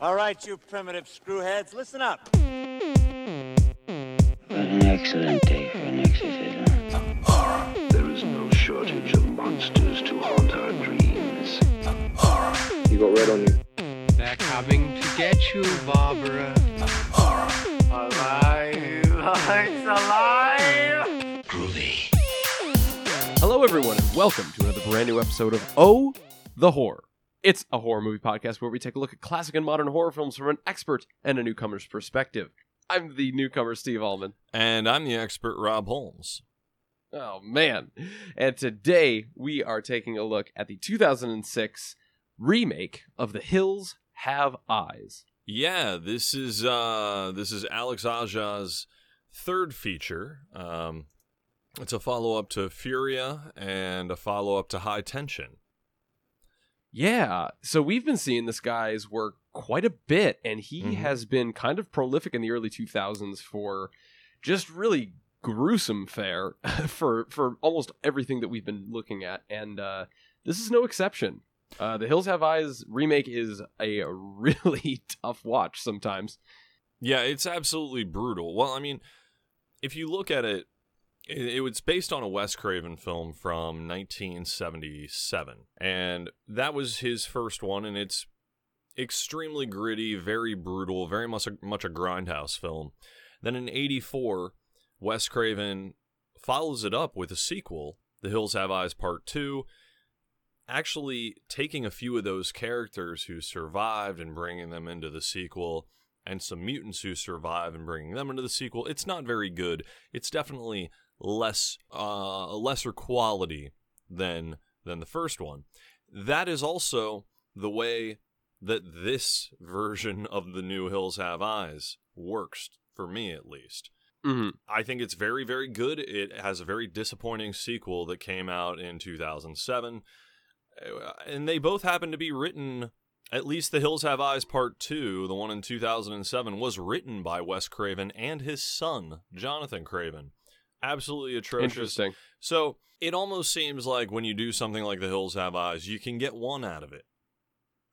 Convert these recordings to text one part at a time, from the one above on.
All right, you primitive screwheads, listen up. What an excellent day for an exorcism. Horror. There is no shortage of monsters to haunt our dreams. Horror. You got red on you. They're coming to get you, Barbara. Horror. Alive. It's alive. Groovy. Hello, everyone, and welcome to another brand new episode of Oh, the Horror. It's a horror movie podcast where we take a look at classic and modern horror films from an expert and a newcomer's perspective. I'm the newcomer, Steve Allman. And I'm the expert, Rob Holmes. Oh, man. And today we are taking a look at the 2006 remake of The Hills Have Eyes. Yeah, this is uh this is Alex Aja's third feature. Um it's a follow-up to Furia and a follow-up to High Tension. Yeah, so we've been seeing this guy's work quite a bit, and he Mhm. has been kind of prolific in the early 2000s for just really gruesome fare for for almost everything that we've been looking at, and uh, this is no exception. Uh, the Hills Have Eyes remake is a really tough watch sometimes. Yeah, it's absolutely brutal. Well, I mean, if you look at it, it, was based on a Wes Craven film from 1977, and that was his first one, and it's extremely gritty, very brutal, very much a, much a grindhouse film. Then in '84, Wes Craven follows it up with a sequel, The Hills Have Eyes Part Two, actually taking a few of those characters who survived and bringing them into the sequel and some mutants who survive and bringing them into the sequel it's not very good it's definitely less uh a lesser quality than than the first one that is also the way that this version of the new hills have eyes works for me at least Mhm. I think it's very, very good. It has a very disappointing sequel that came out in 2007. Uh, And they both happen to be written, at least The Hills Have Eyes Part 2, the one in 2007, was written by Wes Craven and his son, Jonathan Craven. Absolutely atrocious. Interesting. So it almost seems like when you do something like The Hills Have Eyes, you can get one out of it.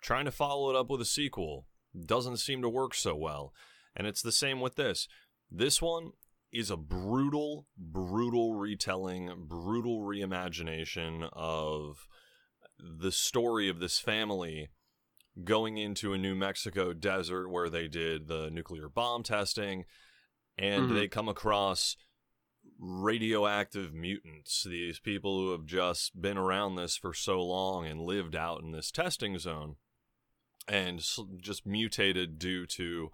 Trying to follow it up with a sequel doesn't seem to work so well. And it's the same with this. This one is a brutal, brutal retelling, brutal reimagination of the story of this family going into a New Mexico desert where they did the nuclear bomb testing and Mhm. they come across radioactive mutants, these people who have just been around this for so long and lived out in this testing zone and just mutated due to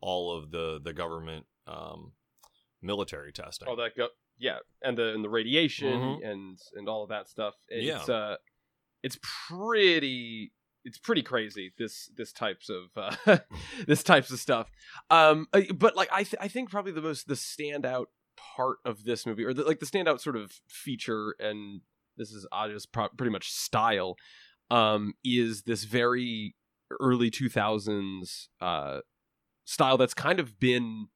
all of the the government um, military testing. All that go yeah, and the and the radiation Mhm. and and all of that stuff. It's Yeah. uh it's pretty it's pretty crazy this this types of uh this types of stuff. Um uh, but like I th- I think probably the most the standout part of this movie or the, like the standout sort of feature and this is Aja's pro- pretty much style um is this very early 2000s uh style that's kind of been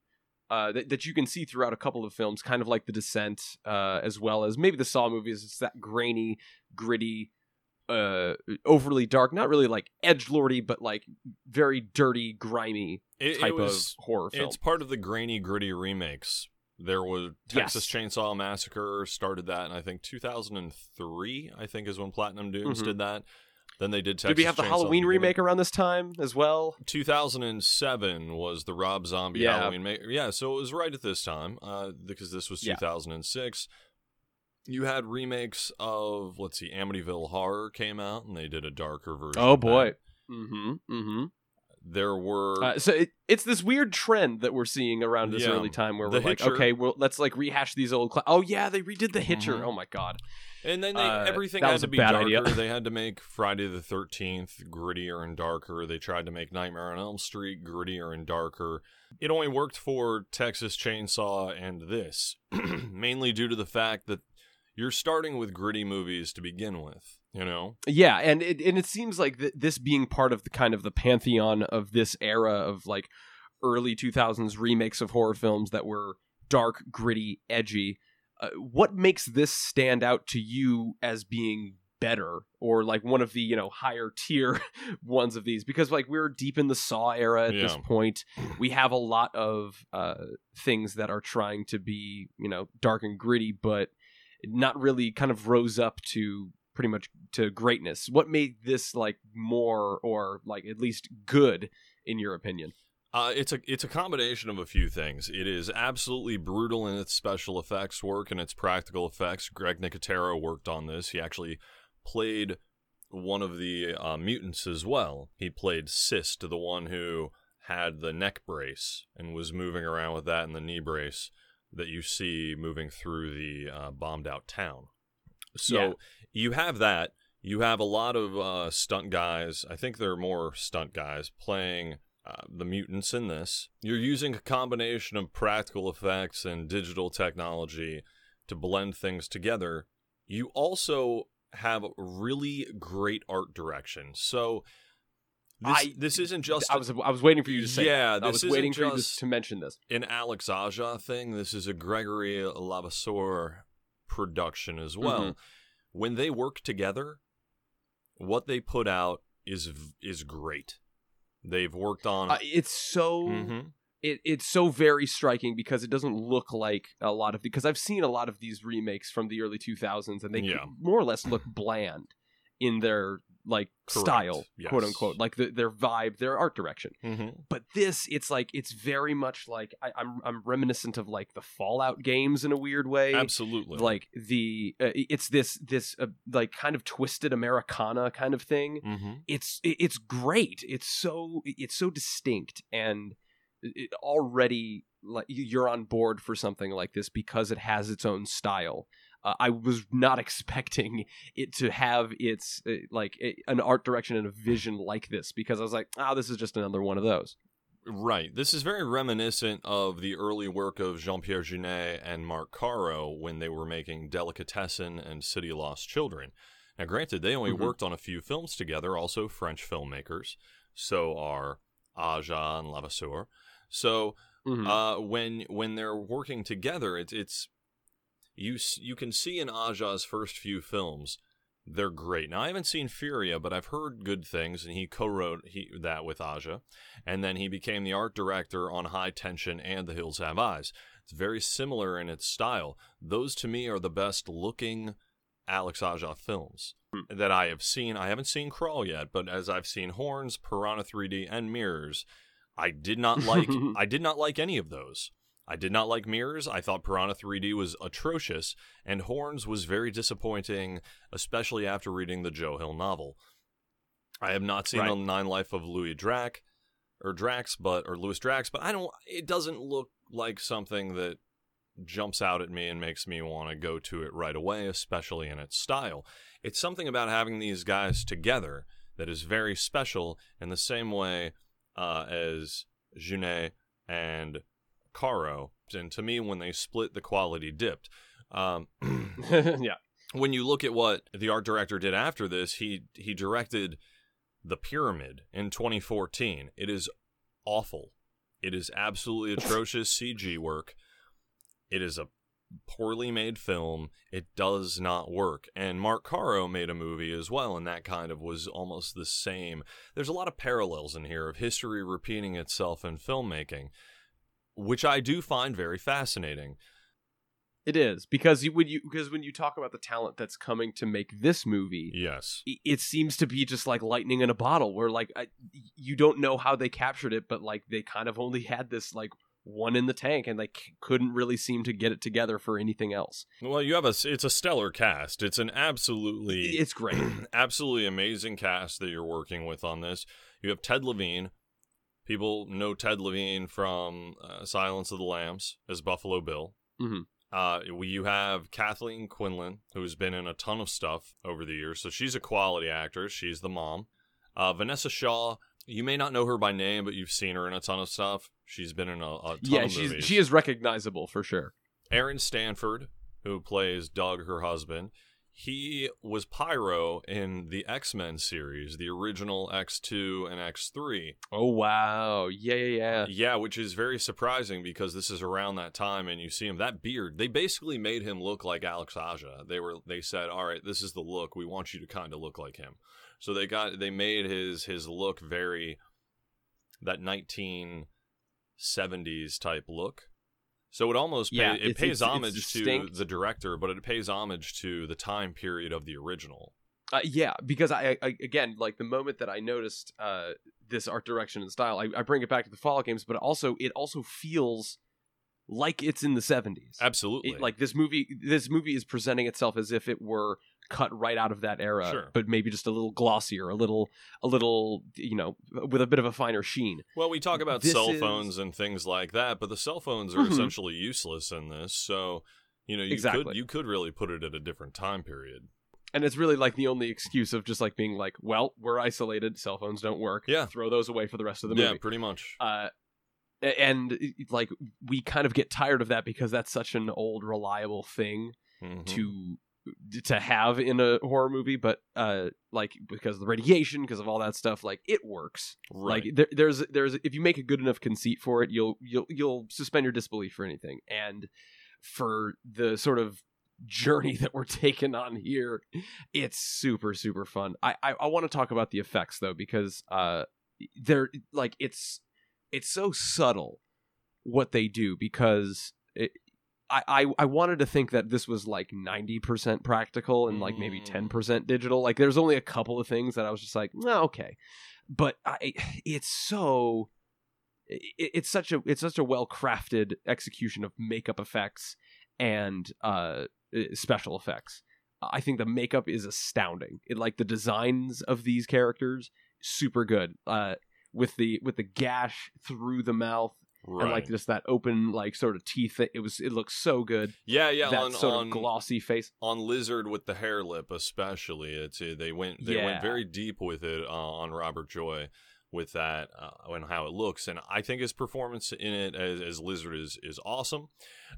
uh, that, that you can see throughout a couple of films, kind of like The Descent, uh, as well as maybe the Saw movies. It's that grainy, gritty, uh, overly dark, not really like edge lordy, but like very dirty, grimy It- it type was- of horror film. It's part of the grainy, gritty remakes. There was Texas Chainsaw Massacre started that, and I think 2003. I think is when Platinum Dunes Mhm. did that. Then they did Texas. Did we have the Chainsaw Halloween remake around this time as well? 2007 was the Rob Zombie Yeah. Halloween. Ma- yeah, so it was right at this time uh, because this was Yeah. 2006. You had remakes of let's see, Amityville Horror came out, and they did a darker version. Oh boy. Mm-hmm. Mm-hmm. There were Uh, so it, it's this weird trend that we're seeing around this Yeah. early time where The we're like, okay, well, let's like rehash these old. Cl- oh yeah, they redid the Hitcher. Mhm. Oh my god. And then they, Uh, everything had was to a be bad darker. idea. they had to make Friday the Thirteenth grittier and darker. They tried to make Nightmare on Elm Street grittier and darker. It only worked for Texas Chainsaw and this, mainly due to the fact that you're starting with gritty movies to begin with. You know, Yeah, and it and it seems like th- this being part of the kind of the pantheon of this era of like early 2000s remakes of horror films that were dark, gritty, edgy. Uh, what makes this stand out to you as being better or like one of the you know higher tier ones of these because like we're deep in the saw era at this point we have a lot of uh things that are trying to be you know dark and gritty but not really kind of rose up to pretty much to greatness what made this like more or like at least good in your opinion Uh, it's a it's a combination of a few things. It is absolutely brutal in its special effects work and its practical effects. Greg Nicotero worked on this. He actually played one of the uh, mutants as well. He played Cyst, the one who had the neck brace and was moving around with that and the knee brace that you see moving through the uh, bombed out town. So Yeah. you have that. You have a lot of uh, stunt guys. I think there are more stunt guys playing uh, the mutants in this. You're using a combination of practical effects and digital technology to blend things together. You also have really great art direction. So this, I- this isn't just i was i was waiting for you to say Yeah, i was waiting for you to, to mention this an Alex Aja thing. This is a Gregory Levasseur production as well. Mhm. When they work together, what they put out is is great. They've worked on. uh, it's so Mhm. it, it's so very striking because it doesn't look like a lot of because I've seen a lot of these remakes from the early 2000s and they Yeah. more or less look bland in their like Correct. style Yes. quote unquote like the, their vibe their art direction Mhm. but this it's like it's very much like I, I'm I'm reminiscent of like the Fallout games in a weird way Absolutely. like the uh, it's this this uh, like kind of twisted Americana kind of thing Mhm. it's it- it's great it's so it's so distinct and it already like you're on board for something like this because it has its own style uh, i was not expecting it to have its uh, like a, an art direction and a vision like this because i was like oh this is just another one of those Right. This is very reminiscent of the early work of Jean Pierre Jeunet and Marc Caro when they were making Delicatessen and City Lost Children. Now, granted, they only Mhm. worked on a few films together, also French filmmakers. So are Aja and Levasseur. So Mhm. uh, when when they're working together, it's it's you you can see in Aja's first few films they're great. Now I haven't seen Furia, but I've heard good things, and he co-wrote he, that with Aja, and then he became the art director on High Tension and The Hills Have Eyes. It's very similar in its style. Those to me are the best looking Alex Aja films that I have seen. I haven't seen Crawl yet, but as I've seen Horns, Piranha 3D, and Mirrors, I did not like I did not like any of those. I did not like Mirrors. I thought Piranha 3D was atrocious, and Horns was very disappointing, especially after reading the Joe Hill novel. I have not seen Right. the Nine Life of Louis Drac or Drax, but or Louis Drax, but I don't. It doesn't look like something that jumps out at me and makes me want to go to it right away, especially in its style. It's something about having these guys together that is very special in the same way uh, as Jeunet and Caro. And to me, when they split, the quality dipped. Um, yeah when you look at what the art director did after this, he he directed The Pyramid in 2014. It is awful. It is absolutely atrocious CG work. It is a poorly made film. It does not work. And Marc Caro made a movie as well, and that kind of was almost the same. There's a lot of parallels in here of history repeating itself in filmmaking, which I do find very fascinating. it is because you when you because when you talk about the talent that's coming to make this movie Yes. i- it seems to be just like lightning in a bottle where like I, you don't know how they captured it but like they kind of only had this like one in the tank and they c- couldn't really seem to get it together for anything else Well, you have a it's a stellar cast. It's an absolutely it's great absolutely amazing cast that you're working with on this. You have Ted Levine. People know Ted Levine from uh, Silence of the Lambs as Buffalo Bill. Mhm. Uh, you have Kathleen Quinlan, who's been in a ton of stuff over the years. So she's a quality actress. She's the mom. Uh, Vinessa Shaw. You may not know her by name, but you've seen her in a ton of stuff. She's been in a, a ton yeah of she's movies. she is recognizable for sure Aaron Stanford, who plays Doug, her husband, he was Pyro in the X Men series, the original X2 and X3. Oh wow, yeah, yeah, yeah. Yeah, which is very surprising because this is around that time, and you see him that beard. They basically made him look like Alex Aja. They were they said, "All right, this is the look. We want you to kind of look like him." So they got they made his his look very that 1970s type look. So it almost Yeah, pay, it it's- pays it's- it's homage to the director, but it pays homage to the time period of the original. Uh, yeah, because I, I again like the moment that I noticed uh, this art direction and style, I, I bring it back to the Fallout games, but also it also feels like it's in the seventies. Absolutely. like this movie, this movie is presenting itself as if it were cut right out of that era, Sure. but maybe just a little glossier, a little, a little, you know, with a bit of a finer sheen. Well, we talk about This cell is- phones and things like that, but the cell phones are Mhm. essentially useless in this. So, you know, you Exactly. could you could really put it at a different time period. And it's really like the only excuse of just like being like, well, we're isolated, cell phones don't work. Yeah. throw those away for the rest of the movie. Yeah, pretty much. uh and like we kind of get tired of that because that's such an old reliable thing Mhm. to to have in a horror movie but uh like because of the radiation because of all that stuff like it works. Right. like there, there's there's if you make a good enough conceit for it you'll you'll you'll suspend your disbelief for anything. And for the sort of journey that we're taking on here it's super super fun. I i, I want to talk about the effects though because uh they're like it's it's so subtle what they do because it, I, I I wanted to think that this was like ninety percent practical and like maybe Mm. ten percent digital. Like there's only a couple of things that I was just like, no, okay, but I it's so it, it's such a it's such a well crafted execution of makeup effects and uh special effects. I think the makeup is astounding. It like the designs of these characters super good. Uh with the with the gash through the mouth right. and like just that open like sort of teeth it was it looks so good yeah, yeah. that on, sort on, of glossy face on Lizard with the hare lip, especially, it's uh, they went they Yeah. went very deep with it uh, on Robert Joy with that uh, and how it looks, and I think his performance in it as, as Lizard is is awesome.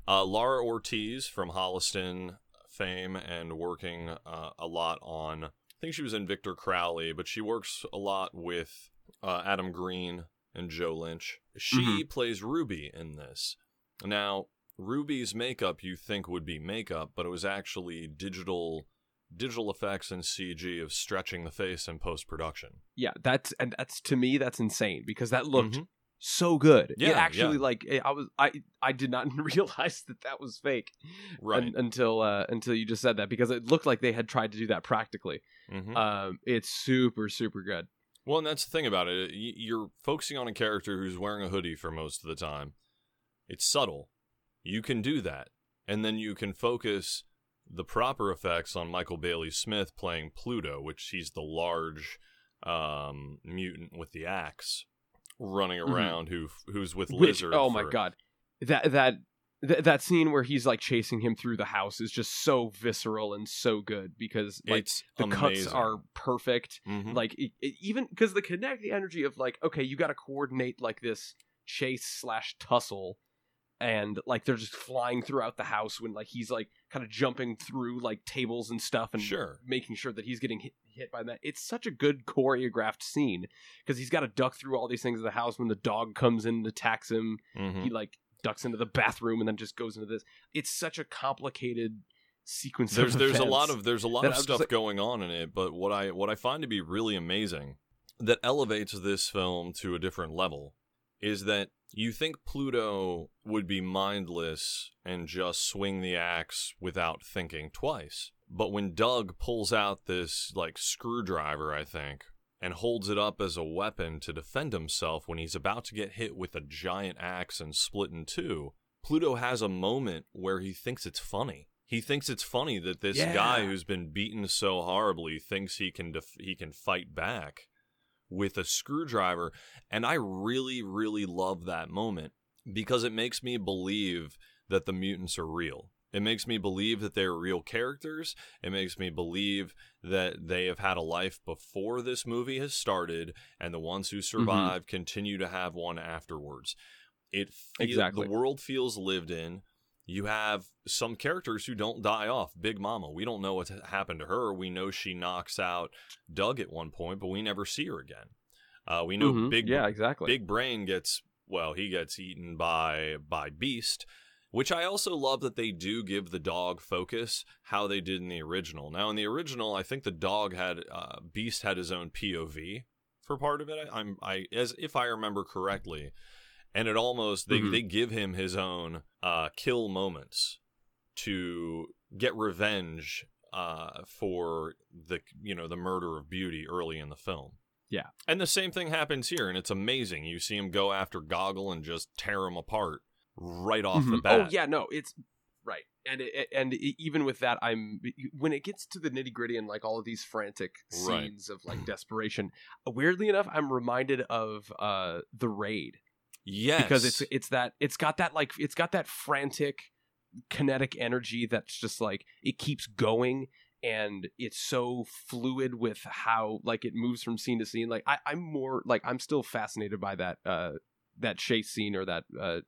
Uh, Laura Ortiz from Holliston fame and working uh, a lot on. I think she was in Victor Crowley, but she works a lot with uh, Adam Green and Joe Lynch. She plays Ruby in this. Now, Ruby's makeup you think would be makeup, but it was actually digital digital effects and CG of stretching the face in post production. yeah that's and that's to me that's insane because that looked Mhm. so good Yeah, it actually yeah. like i was i i did not realize that that was fake Right. un- until uh until you just said that because it looked like they had tried to do that practically Mhm. um it's super super good Well, and that's the thing about it. You're focusing on a character who's wearing a hoodie for most of the time. It's subtle. You can do that. And then you can focus the proper effects on Michael Bailey Smith playing Pluto, which he's the large um, mutant with the axe running Mhm. around who who's with Which- Lizard. oh my god that that th- that scene where he's like chasing him through the house is just so visceral and so good because like It's the cuts are perfect Mhm. like e- e- even because the kinetic energy of like okay you got to coordinate like this chase slash tussle and like they're just flying throughout the house when like he's like kind of jumping through like tables and stuff and Sure. making sure that he's getting hit, hit by that it's such a good choreographed scene because he's got to duck through all these things in the house when the dog comes in and attacks him Mhm. he like ducks into the bathroom and then just goes into this. It's such a complicated sequence there's of there's a lot of there's a lot that of I was just stuff like- going on in it but what i what i find to be really amazing that elevates this film to a different level is that you think pluto would be mindless and just swing the axe without thinking twice. But when doug pulls out this like screwdriver i think and holds it up as a weapon to defend himself when he's about to get hit with a giant axe and split in two Pluto has a moment where he thinks it's funny. He thinks it's funny that this Yeah. guy who's been beaten so horribly thinks he can def- he can fight back with a screwdriver, and I really really love that moment because it makes me believe that the mutants are real. It makes me believe that they're real characters. It makes me believe that they have had a life before this movie has started, and the ones who survive continue to have one afterwards. It feel, Exactly. the world feels lived in. you have some characters who don't die off. Big Mama, we don't know what's happened to her. We know she knocks out Doug at one point, but we never see her again. Uh, we know Mhm. Big yeah, exactly. Big Brain gets well, he gets eaten by by Beast, which I also love that they do give the dog focus how they did in the original. Now in the original, I think the dog had uh, Beast had his own POV for part of it. I, I'm I as if I remember correctly, and it almost they Mhm. they give him his own uh, kill moments to get revenge uh, for the you know the murder of Beauty early in the film. Yeah. And the same thing happens here, and it's amazing. You see him go after Goggle and just tear him apart right off the Mhm. bat. Oh yeah, no, it's right, and it, and e- even with that, I'm when it gets to the nitty gritty and like all of these frantic Right. scenes of like desperation. Weirdly enough, I'm reminded of uh the raid yes, because it's it's that it's got that like it's got that frantic kinetic energy that's just like it keeps going and it's so fluid with how like it moves from scene to scene like I, i'm more like i'm still fascinated by that uh that chase scene or that uh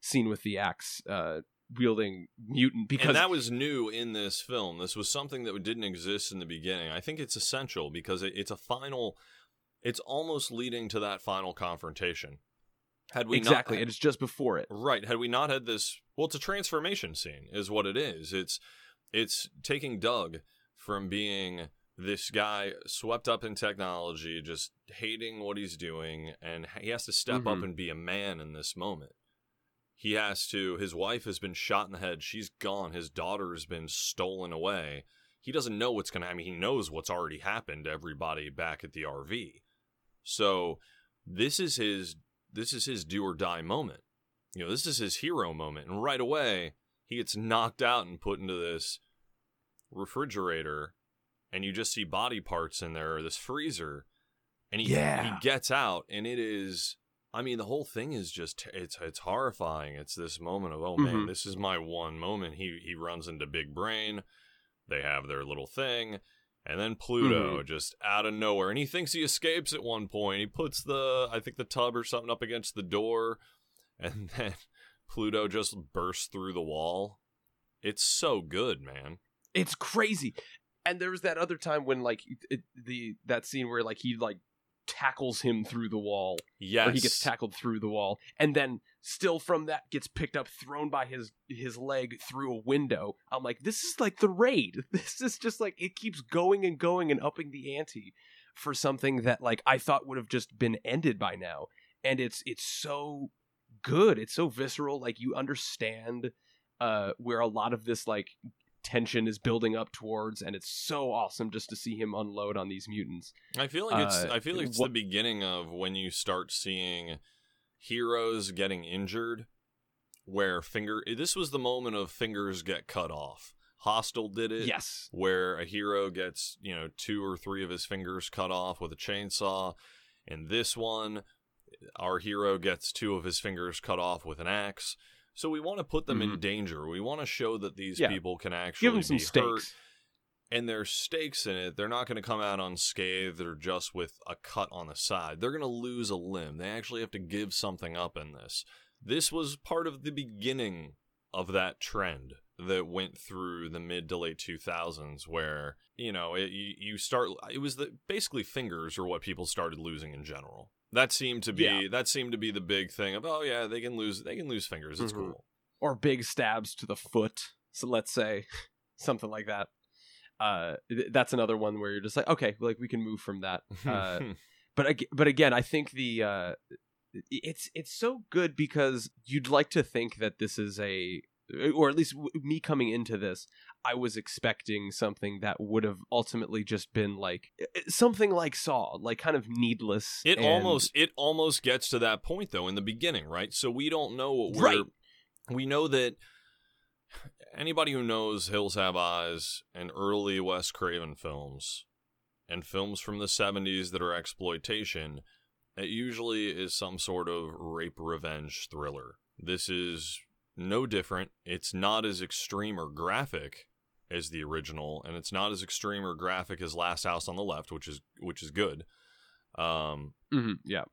scene with the axe uh wielding mutant because and that was new in this film. This was something that didn't exist in the beginning. I think it's essential because it, it's a final. It's almost leading to that final confrontation. Had we exactly not, it is just before it Right. Had we not had this, well, it's a transformation scene, is what it is. It's it's taking Doug from being this guy swept up in technology, just hating what he's doing, and he has to step up Mhm. and be a man in this moment. He has to. His wife has been shot in the head. She's gone. His daughter has been stolen away. He doesn't know what's going to. I mean, he knows what's already happened to everybody back at the RV. So this is his this is his do or die moment. You know, this is his hero moment, and right away he gets knocked out and put into this refrigerator, and you just see body parts in there, or this freezer, and he Yeah. he gets out, and it is. I mean, the whole thing is just it's it's horrifying. It's this moment of oh man, Mhm. this is my one moment. He he runs into Big Brain. They have their little thing. And then Pluto just out of nowhere. And he thinks he escapes at one point. He puts the, I think the tub or something up against the door. And then Pluto just bursts through the wall. It's so good, man. it's crazy and there was that other time when like it, the that scene where like he like tackles him through the wall Yes. or he gets tackled through the wall and then still from that gets picked up thrown by his his leg through a window. I'm like this is like the raid. This is just like it keeps going and going and upping the ante for something that like i thought would have just been ended by now. And it's it's so good. It's so visceral. Like you understand uh where a lot of this like tension is building up towards and it's so awesome just to see him unload on these mutants I feel like it's, uh, I feel like it's what- the beginning of when you start seeing heroes getting injured where finger, this was the moment of fingers get cut off. Hostel did it. yes where a hero gets, you know, two or three of his fingers cut off with a chainsaw. And this one, our hero gets two of his fingers cut off with an axe. So we want to put them in danger. We want to show that these Mm-hmm. Yeah. people can actually give him some be hurt. stakes And there's stakes in it. They're not going to come out unscathed or just with a cut on the side. They're going to lose a limb. They actually have to give something up in this. This was part of the beginning of that trend that went through the mid to late 2000s where you know it, you, you start it was the basically fingers are what people started losing in general that seemed to be Yeah. that seemed to be the big thing of oh yeah they can lose they can lose fingers it's Mhm. cool or big stabs to the foot. So let's say something like that. Uh, th- that's another one where you're just like, okay, like we can move from that. Uh, but ag- but again, I think the uh, it's it's so good because you'd like to think that this is a, or at least w- me coming into this, I was expecting something that would have ultimately just been like something like Saw, like kind of needless. It and- almost it almost gets to that point though in the beginning, right? So we don't know what we're Right. we know that anybody who knows Hills Have Eyes and early Wes Craven films and films from the 70s that are exploitation, it usually is some sort of rape revenge thriller. This is no different. It's not as extreme or graphic as the original, and it's not as extreme or graphic as Last House on the Left, which is which is good. Um, Mhm, yeah.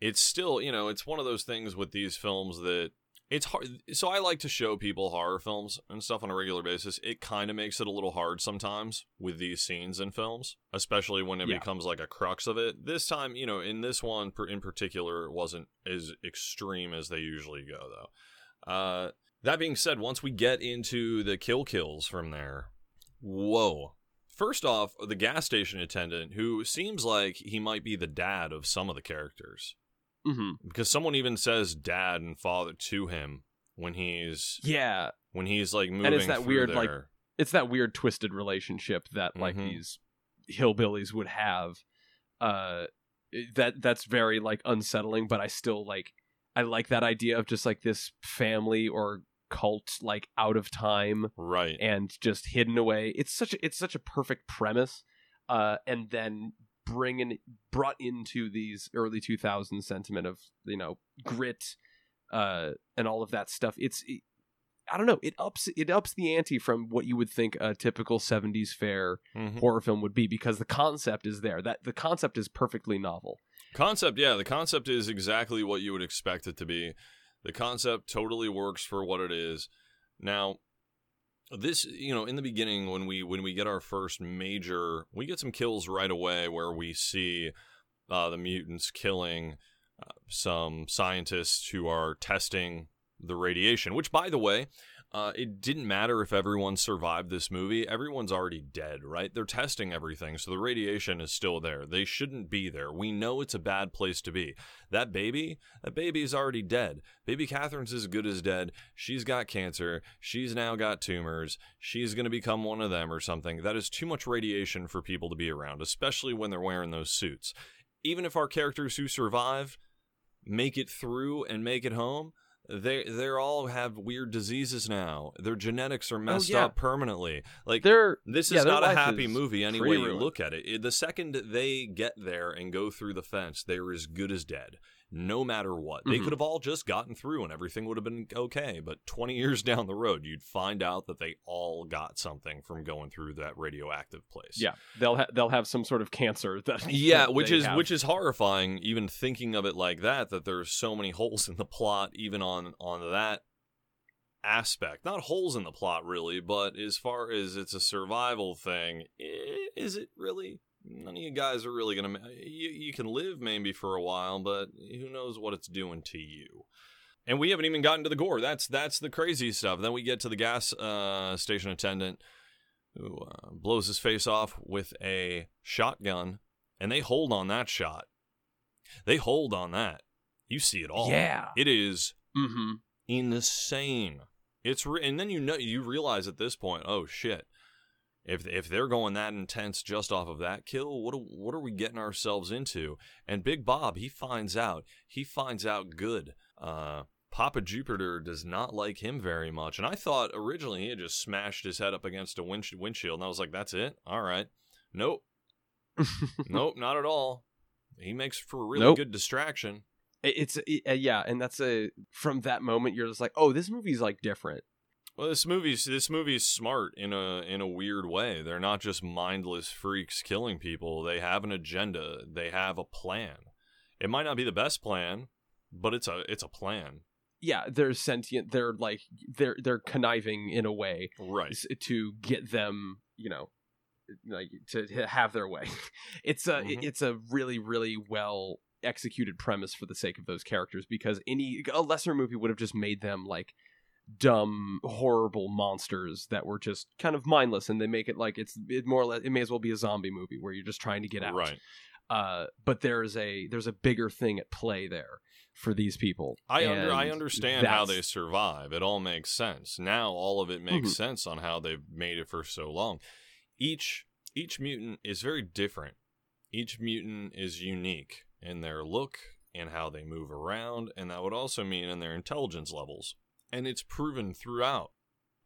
it's still, you know, it's one of those things with these films that it's hard. So I like to show people horror films and stuff on a regular basis. It kind of makes it a little hard sometimes with these scenes in films, especially when it Yeah. becomes like a crux of it. This time, you know, in this one in particular, it wasn't as extreme as they usually go, though. Uh, that being said, once we get into the kill kills from there, whoa. First off, the gas station attendant, who seems like he might be the dad of some of the characters hmm because someone even says dad and father to him when he's Yeah, when he's like moving And it's that weird, like, it's that weird twisted relationship that like Mhm. these hillbillies would have uh that that's very like unsettling but i still like i like that idea of just like this family or cult like out of time right. and just hidden away. It's such a, it's such a perfect premise uh and then bring bringing brought into these early 2000s sentiment of you know grit uh and all of that stuff. It's it, i don't know it ups it ups the ante from what you would think a typical 70s fare Mhm. horror film would be because the concept is there. That the concept is perfectly novel. Concept yeah the concept is exactly what you would expect it to be the concept totally works for what it is. Now this you know in the beginning when we when we get our first major we get some kills right away where we see uh, the mutants killing uh, some scientists who are testing the radiation which by the way uh, it didn't matter if everyone survived this movie. Everyone's already dead, right? They're testing everything, so the radiation is still there. They shouldn't be there. We know it's a bad place to be. That baby, that baby is already dead. Baby Catherine's as good as dead. She's got cancer. She's now got tumors. She's going to become one of them or something. That is too much radiation for people to be around, especially when they're wearing those suits. Even if our characters who survive make it through and make it home, they they're all have weird diseases now. Their genetics are messed yeah. up permanently. Like they're this yeah, is not a happy movie any way you ruined. look at. It- The second they get there and go through the fence, they're as good as dead. No matter what. They Mhm. could have all just gotten through and everything would have been okay. But 20 years down the road, you'd find out that they all got something from going through that radioactive place. yeah they'll ha- they'll have some sort of cancer that Yeah, that which is have. which is horrifying. Even thinking of it like that, that there's so many holes in the plot, even on on that aspect. Not holes in the plot, really, but as far as it's a survival thing, is it really? None of you guys are really gonna. You you can live maybe for a while, but who knows what it's doing to you. And we haven't even gotten to the gore. That's that's the crazy stuff. Then we get to the gas uh, station attendant who uh, blows his face off with a shotgun, and they hold on that shot. They hold on that. You see it all. yeah It is mm-hmm insane. It's re- and then you know you realize at this point, oh shit. If if they're going that intense just off of that kill, what are, what are we getting ourselves into? And Big Bob, he finds out. He finds out good. Uh, Papa Jupiter does not like him very much. And I thought originally he had just smashed his head up against a wind- windshield, and I was like, that's it. All right. Nope. nope. Not at all. He makes for a really Nope. good distraction. It's it- yeah and that's a from that moment you're just like oh this movie's like different Well, this movie's this movie's smart in a in a weird way. They're not just mindless freaks killing people. They have an agenda. They have a plan. It might not be the best plan, but it's a it's a plan. yeah they're sentient they're like they're they're conniving in a way Right. to get them you know like to have their way it's a Mhm. it's a really really well executed premise for the sake of those characters because any a lesser movie would have just made them like dumb horrible monsters that were just kind of mindless and they make it like it's it more or less it may as well be a zombie movie where you're just trying to get out Right. uh but there's a there's a bigger thing at play there for these people I under I and understand how they survive. It all makes sense. Now all of it makes Mhm. sense on how they've made it for so long. Each each mutant is very different. Each mutant is unique in their look and how they move around, and that would also mean in their intelligence levels. And it's proven throughout.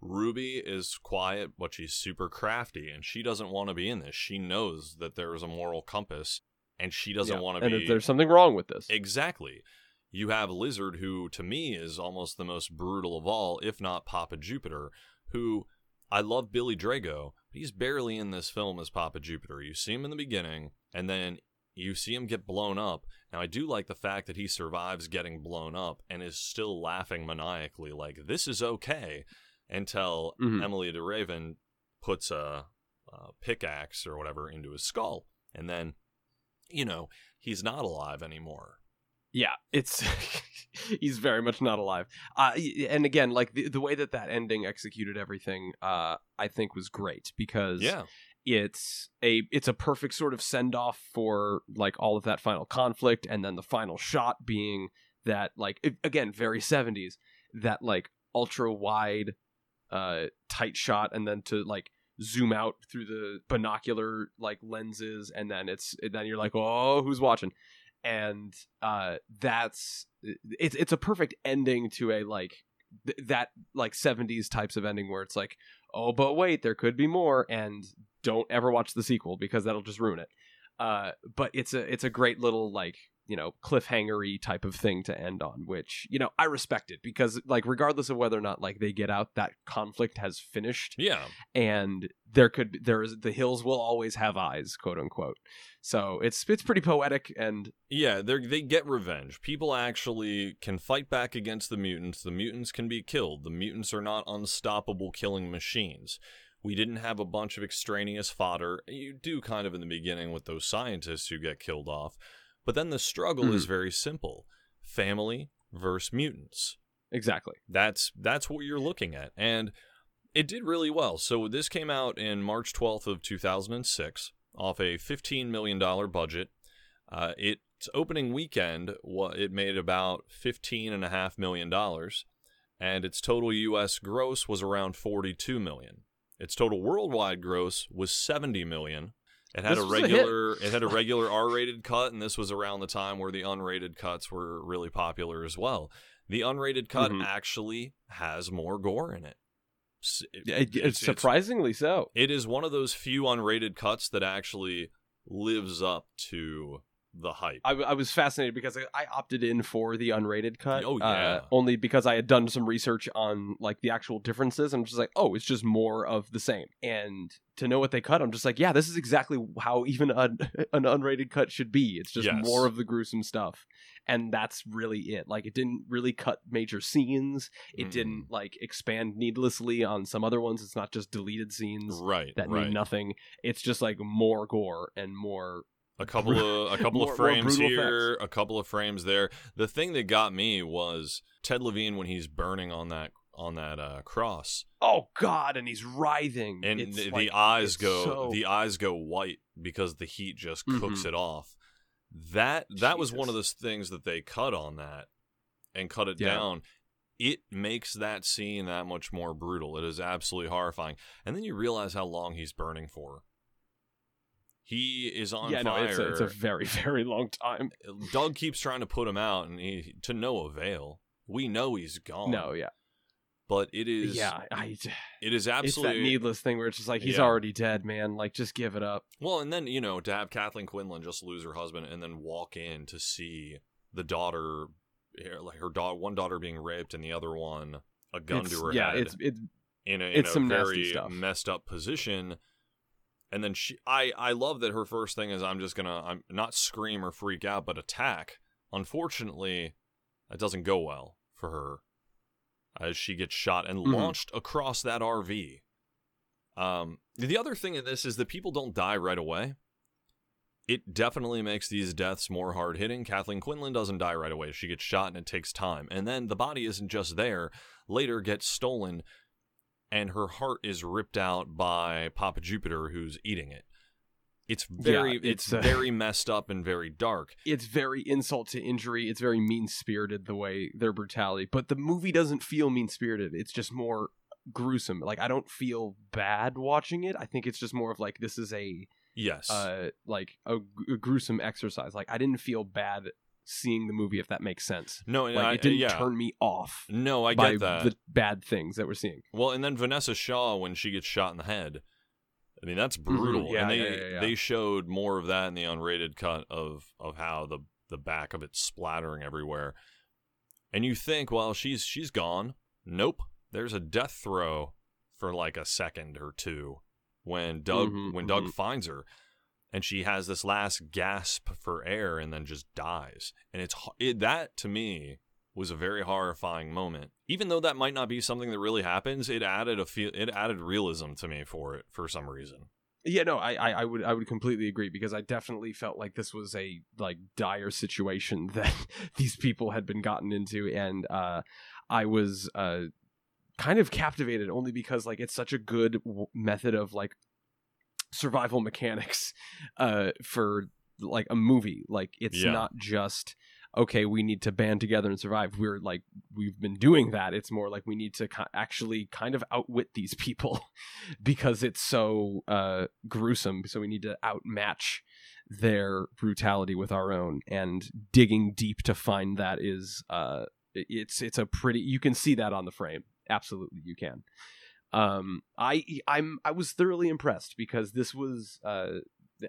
Ruby is quiet, but she's super crafty, and she doesn't want to be in this. She knows that there is a moral compass, and she doesn't Yeah, want to and be. if there's something wrong with this Exactly. You have Lizard, who to me is almost the most brutal of all, if not Papa Jupiter, who I love Billy Drago, but he's barely in this film as Papa Jupiter. You see him in the beginning, and then you see him get blown up. Now, I do like the fact that he survives getting blown up and is still laughing maniacally, like, this is okay, until Mhm. Emilie de Ravin puts a, a pickaxe or whatever into his skull. And then, you know, he's not alive anymore. Yeah, it's he's very much not alive. Uh, and again, like the, the way that that ending executed everything, uh, I think was great because Yeah. It's a it's a perfect sort of send off for like all of that final conflict, and then the final shot being that like again very seventies that like ultra wide, uh, tight shot, and then to like zoom out through the binocular like lenses, and then it's then you're like, oh, who's watching? and uh that's it's it's a perfect ending to a like th- that like 70s types of ending where it's like oh but wait there could be more and don't ever watch the sequel because that'll just ruin it uh but it's a it's a great little like you know cliffhangery type of thing to end on which you know i respect it because like regardless of whether or not like they get out that conflict has finished Yeah. and there could there is the hills will always have eyes quote unquote so it's it's pretty poetic and Yeah, they they get revenge. People actually can fight back against the mutants. The mutants can be killed. The mutants are not unstoppable killing machines. We didn't have a bunch of extraneous fodder. You do kind of in the beginning with those scientists who get killed off. But then the struggle is very simple. Family versus mutants. exactly That's that's what you're looking at. And it did really well. So this came out in March 12th of 2006 off a 15 million dollar budget. Uh, its opening weekend, it made about 15 and a half million dollars, and its total U.S. gross was around 42 million. Its total worldwide gross was 70 million. It had This a was a regular, it had a regular R-rated cut, and this was around the time where the unrated cuts were really popular as well. The unrated cut Mhm. actually has more gore in it. It- It- it's- it's it's- surprisingly so it is one of those few unrated cuts that actually lives up to the hype. I, I was fascinated because I, I opted in for the unrated cut. Oh, uh, yeah. only because I had done some research on like the actual differences. I'm just like, oh, it's just more of the same. And to know what they cut, I'm just like, yeah, this is exactly how even an, an unrated cut should be. It's just Yes. more of the gruesome stuff, and that's really it. Like, it didn't really cut major scenes. It Mm. didn't like expand needlessly on some other ones. It's not just deleted scenes. right, That right. mean nothing. It's just like more gore and more a couple of a couple More- of frames here, a couple of frames there. The thing that got me was Ted Levine when he's burning on that on that uh, cross, oh god and he's writhing and It's the, like- the eyes go so- the eyes go white because the heat just cooks Mhm. it off. That that was one of those things that they cut on that and cut it Yeah. down. It makes that scene that much more brutal. It is absolutely horrifying. And then you realize how long he's burning for. He is on yeah no it's a, it's a very very long time Doug keeps trying to put him out, and he to no avail. We know he's gone. no yeah but it is. yeah I, it is it's absolutely that needless thing where it's just like he's Yeah. already dead man like just give it up Well, and then you know to have Kathleen Quinlan just lose her husband and then walk in to see the daughter, like her daughter, one daughter being raped and the other one a gun It's- to her yeah head Yeah, it's it's in a, in it's a very messed up position. And then she, I, I love that her first thing is I'm just gonna, I'm not scream or freak out, but attack. Unfortunately, that doesn't go well for her as she gets shot and Mhm. launched across that RV. Um, the other thing in this is that people don't die right away. It definitely makes these deaths more hard hitting. Kathleen Quinlan doesn't die right away. She gets shot and it takes time. And then the body isn't just there, later gets stolen, and her heart is ripped out by Papa Jupiter, who's eating it. It's very, Yeah, it's, it's, uh, very messed up and very dark. it's very insult to injury it's very mean spirited the way their brutality but the movie doesn't feel mean spirited it's just more gruesome like i don't feel bad watching it i think it's just more of like this is a Yes. uh like a gruesome exercise like i didn't feel bad seeing the movie if that makes sense no, like I, it didn't yeah. turn me off No, I get that. the bad things that we're seeing Well, and then Vinessa Shaw when she gets shot in the head. I mean, that's brutal. Mm-hmm. Yeah, and they yeah, they showed more of that in the unrated cut of of how the the back of it splattering everywhere. And you think, well, she's she's gone. Nope. There's a death throe for like a second or two when Doug Mhm, when Doug mhm. finds her. And she has this last gasp for air and then just dies. And it's it, that to me was a very horrifying moment. Even though that might not be something that really happens, it added a feel it added realism to me for it for some reason. Yeah, no, I, I, I would I would completely agree because I definitely felt like this was a like dire situation that these people had been gotten into, and uh, I was uh, kind of captivated only because like it's such a good w- method of like survival mechanics uh, for like a movie. Like it's Yeah. not just okay, we need to band together and survive. We're like we've been doing that. It's more like we need to ki- actually kind of outwit these people because it's so uh, gruesome. So we need to outmatch their brutality with our own, and digging deep to find that is uh, it's it's a pretty. You can see that on the frame. Absolutely, you can. Um, I I'm I was thoroughly impressed because this was uh,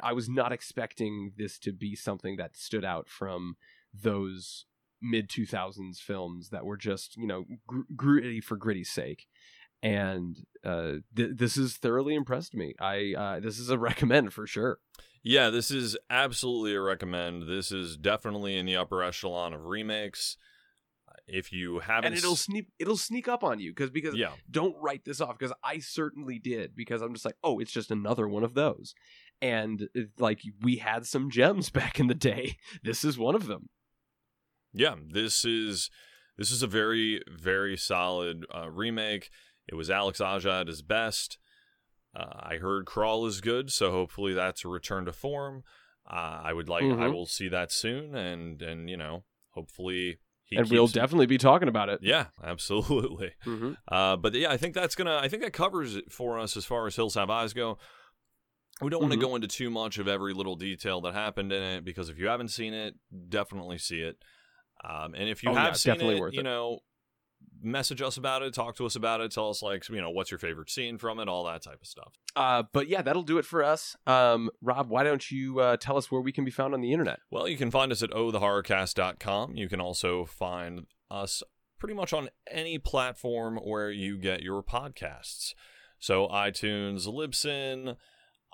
I was not expecting this to be something that stood out from those mid 2000s films that were just you know gr- gritty for gritty's sake and uh th- this has thoroughly impressed me i uh this is a recommend for sure Yeah, this is absolutely a recommend. This is definitely in the upper echelon of remakes. If you haven't and it'll sneak it'll sneak up on you because because yeah. don't write this off because i certainly did because i'm just like oh it's just another one of those and like we had some gems back in the day this is one of them Yeah, this is this is a very very solid uh, remake. It was Alex Aja at his best. Uh, I heard Crawl is good, so hopefully that's a return to form. Uh, I would like I Mhm. will see that soon, and and you know hopefully he and we'll definitely be talking about it yeah absolutely. mm-hmm. Uh, but yeah, I think that's gonna. I think that covers it for us as far as Hills Have Eyes go. We don't want to go into too much of every little detail that happened in it because if you haven't seen it, definitely see it. Um, and if you Oh, have yeah, seen it, you know, message us about it, talk to us about it, tell us like you know what's your favorite scene from it, all that type of stuff. uh but yeah that'll do it for us um rob why don't you uh tell us where we can be found on the internet Well, you can find us at ohthehorrorcast.com. You can also find us pretty much on any platform where you get your podcasts. So iTunes, Libsyn,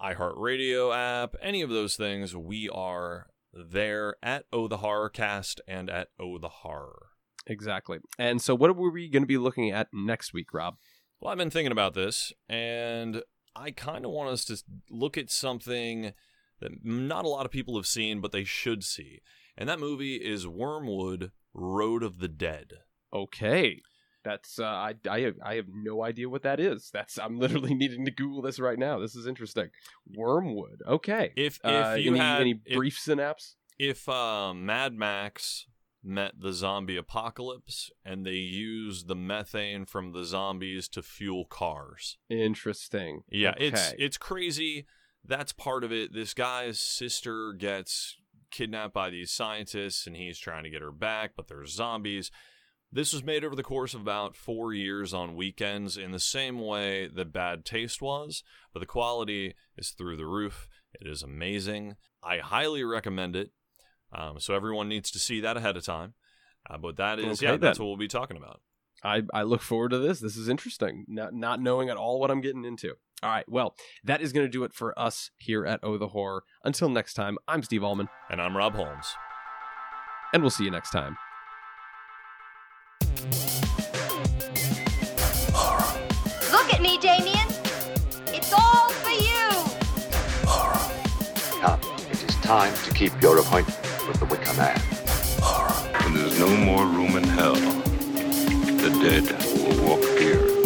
iHeartRadio app, any of those things, we are there at Oh the Horrorcast and at Oh the Horror. Exactly. And so, what are we going to be looking at next week, Rob? Well, I've been thinking about this, and I kind of want us to look at something that not a lot of people have seen, but they should see. And that movie is Wyrmwood Road of the Dead. Okay. That's uh, I I have, I have no idea what that is. That's I'm literally needing to Google this right now. This is interesting. Wyrmwood. Okay. If if Uh, you any, had any if, brief synapse? if uh, Mad Max met the zombie apocalypse and they used the methane from the zombies to fuel cars. Interesting. Yeah, it's it's crazy. That's part of it. This guy's sister gets kidnapped by these scientists and he's trying to get her back, but there's zombies. This was made over the course of about four years on weekends in the same way that Bad Taste was, but the quality is through the roof. It is amazing. I highly recommend it. Um, so everyone needs to see that ahead of time. Uh, but that is, Okay, yeah, that's what we'll be talking about. I, I look forward to this. This is interesting. Not not knowing at all what I'm getting into. All right. Well, that is going to do it for us here at Oh the Horror. Until next time, I'm Steve Allman, And I'm Rob Holmes. and we'll see you next time. Look at me, Damien. It's all for you. Come, it is time to keep your appointment with the Wicker Man. When there's no more room in hell, the dead will walk here.